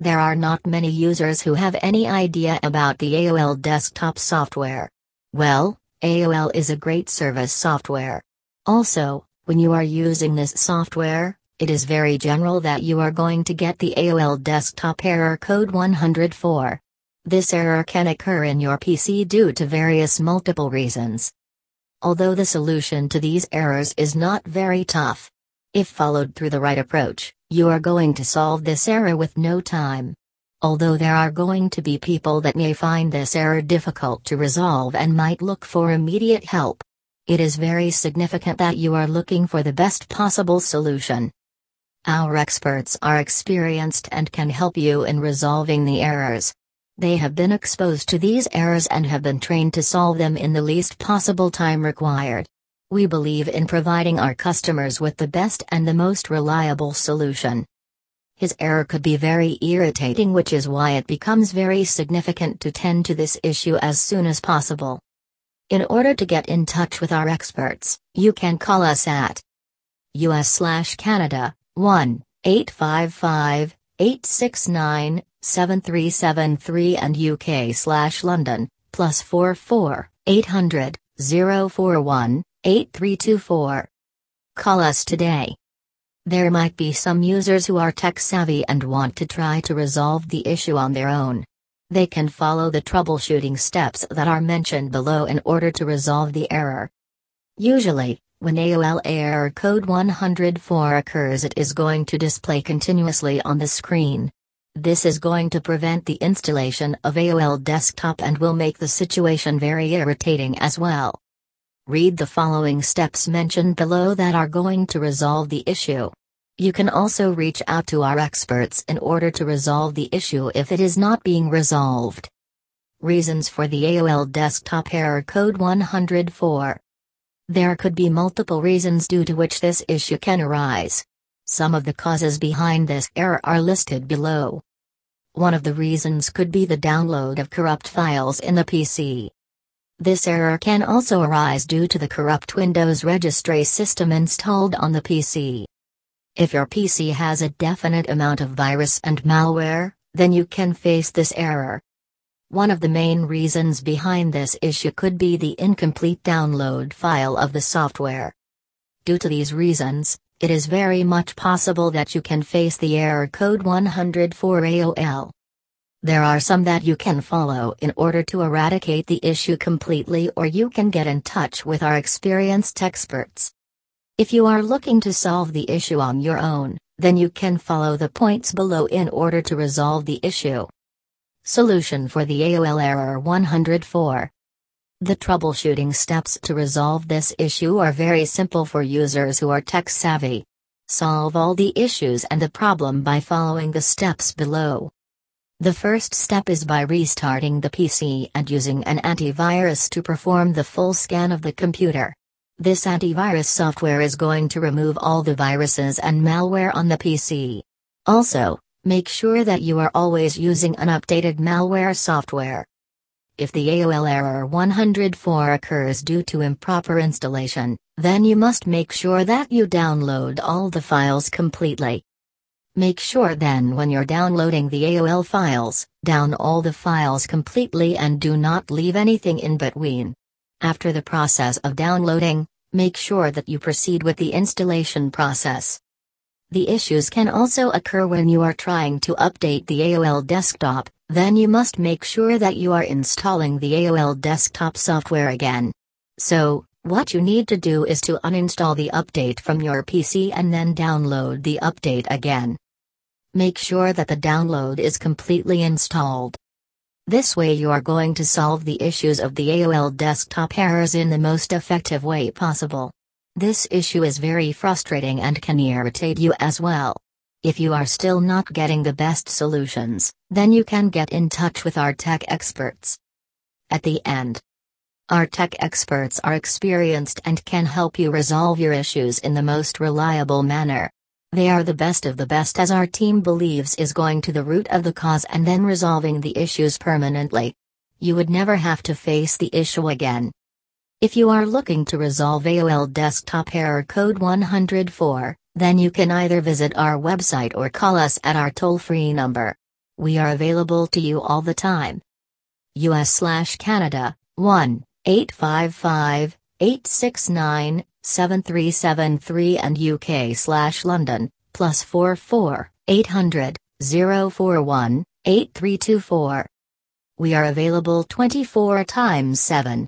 There are not many users who have any idea about the AOL desktop software. Well, AOL is a great service software. Also, when you are using this software, it is very general that you are going to get the AOL desktop error code 104. This error can occur in your PC due to various multiple reasons. Although the solution to these errors is not very tough. If followed through the right approach, you are going to solve this error with no time. Although there are going to be people that may find this error difficult to resolve and might look for immediate help. It is very significant that you are looking for the best possible solution. Our experts are experienced and can help you in resolving the errors. They have been exposed to these errors and have been trained to solve them in the least possible time required. We believe in providing our customers with the best and the most reliable solution. His error could be very irritating, which is why it becomes very significant to tend to this issue as soon as possible. In order to get in touch with our experts, you can call us at US slash Canada 1 855 869 7373 and UK slash London plus 44 800 041 8324. Call us today. There might be some users who are tech savvy and want to try to resolve the issue on their own. They can follow the troubleshooting steps that are mentioned below in order to resolve the error. Usually, when AOL error code 104 occurs it is going to display continuously on the screen. This is going to prevent the installation of AOL desktop and will make the situation very irritating as well. Read the following steps mentioned below that are going to resolve the issue. You can also reach out to our experts in order to resolve the issue if it is not being resolved. Reasons for the AOL desktop error code 104 there could be multiple reasons due to which this issue can arise. Some of the causes behind this error are listed below. One of the reasons could be the download of corrupt files in the PC. This error can also arise due to the corrupt Windows registry system installed on the PC. If your PC has a definite amount of virus and malware, then you can face this error. One of the main reasons behind this issue could be the incomplete download file of the software. Due to these reasons, it is very much possible that you can face the error code 104 AOL. There are some that you can follow in order to eradicate the issue completely or you can get in touch with our experienced experts. If you are looking to solve the issue on your own, then you can follow the points below in order to resolve the issue. Solution for the AOL error 104. The troubleshooting steps to resolve this issue are very simple for users who are tech savvy. Solve all the issues and the problem by following the steps below. The first step is by restarting the PC and using an antivirus to perform the full scan of the computer. This antivirus software is going to remove all the viruses and malware on the PC. Also, Make sure that you are always using an updated malware software. If the AOL error 104 occurs due to improper installation, then you must make sure that you download all the files completely. Make sure then when you're downloading the AOL files, down all the files completely and do not leave anything in between. After the process of downloading, make sure that you proceed with the installation process. The issues can also occur when you are trying to update the AOL desktop, then you must make sure that you are installing the AOL desktop software again. So, what you need to do is to uninstall the update from your PC and then download the update again. Make sure that the download is completely installed. This way you are going to solve the issues of the AOL desktop errors in the most effective way possible. This issue is very frustrating and can irritate you as well. If you are still not getting the best solutions, then you can get in touch with our tech experts. At the end, our tech experts are experienced and can help you resolve your issues in the most reliable manner. They are the best of the best as our team believes is going to the root of the cause and then resolving the issues permanently. You would never have to face the issue again. If you are looking to resolve AOL desktop error code 104, then you can either visit our website or call us at our toll-free number. We are available to you all the time. US slash Canada, 1 855 869 7373 and UK slash London, plus 44 800 041 8324. We are available 24 times 7.